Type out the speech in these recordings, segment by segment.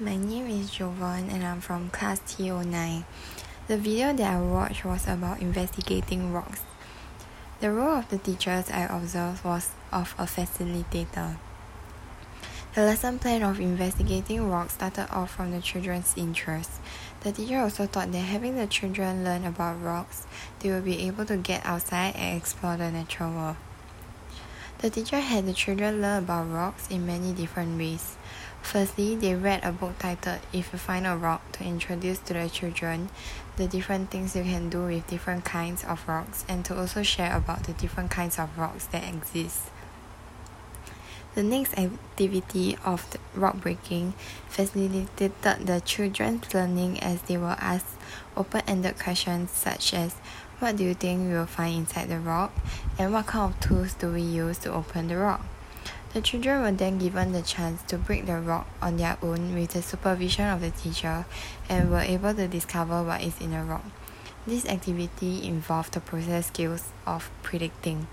My name is Jovan and I'm from class T09. The video that I watched was about investigating rocks. The role of the teachers I observed was of a facilitator. The lesson plan of investigating rocks started off from the children's interest. The teacher also thought that having the children learn about rocks, they will be able to get outside and explore the natural world. The teacher had the children learn about rocks in many different ways. Firstly, they read a book titled If You Find a Rock to introduce to the children the different things you can do with different kinds of rocks and to also share about the different kinds of rocks that exist. The next activity of rock breaking facilitated the children's learning as they were asked open ended questions such as What do you think we will find inside the rock? and what kind of tools do we use to open the rock? The children were then given the chance to break the rock on their own with the supervision of the teacher and were able to discover what is in the rock. This activity involved the process skills of predicting.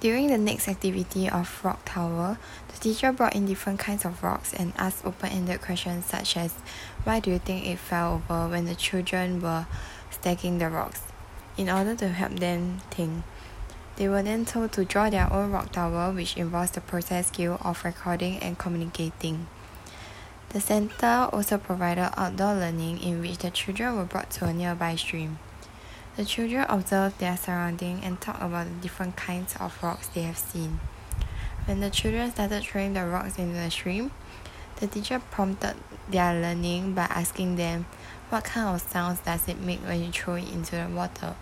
During the next activity of rock tower, the teacher brought in different kinds of rocks and asked open-ended questions such as why do you think it fell over when the children were stacking the rocks in order to help them think. They were then told to draw their own rock tower which involves the process skill of recording and communicating. The center also provided outdoor learning in which the children were brought to a nearby stream. The children observed their surroundings and talked about the different kinds of rocks they have seen. When the children started throwing the rocks into the stream, the teacher prompted their learning by asking them what kind of sounds does it make when you throw it into the water.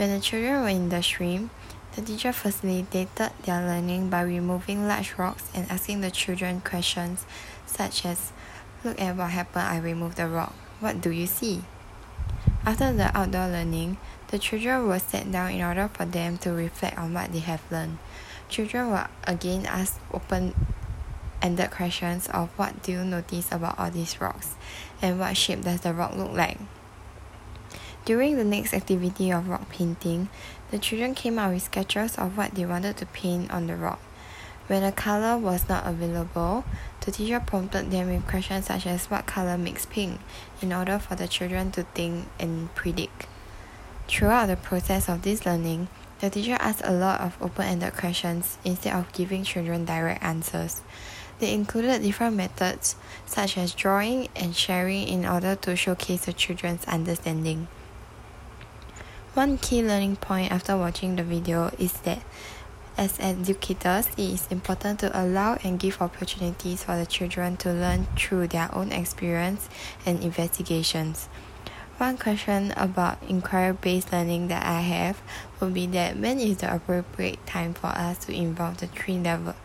When the children were in the stream, the teacher facilitated their learning by removing large rocks and asking the children questions such as Look at what happened I removed the rock. What do you see? After the outdoor learning, the children were sat down in order for them to reflect on what they have learned. Children were again asked open ended questions of what do you notice about all these rocks and what shape does the rock look like. During the next activity of rock painting, the children came up with sketches of what they wanted to paint on the rock. When a color was not available, the teacher prompted them with questions such as what color makes pink in order for the children to think and predict. Throughout the process of this learning, the teacher asked a lot of open ended questions instead of giving children direct answers. They included different methods such as drawing and sharing in order to showcase the children's understanding. One key learning point after watching the video is that as educators, it is important to allow and give opportunities for the children to learn through their own experience and investigations. One question about inquiry based learning that I have would be that when is the appropriate time for us to involve the three levels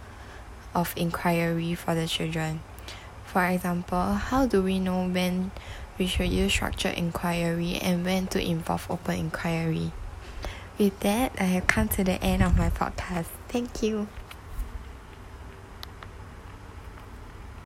of inquiry for the children? For example, how do we know when we should use structured inquiry and when to involve open inquiry? With that, I have come to the end of my podcast. Thank you.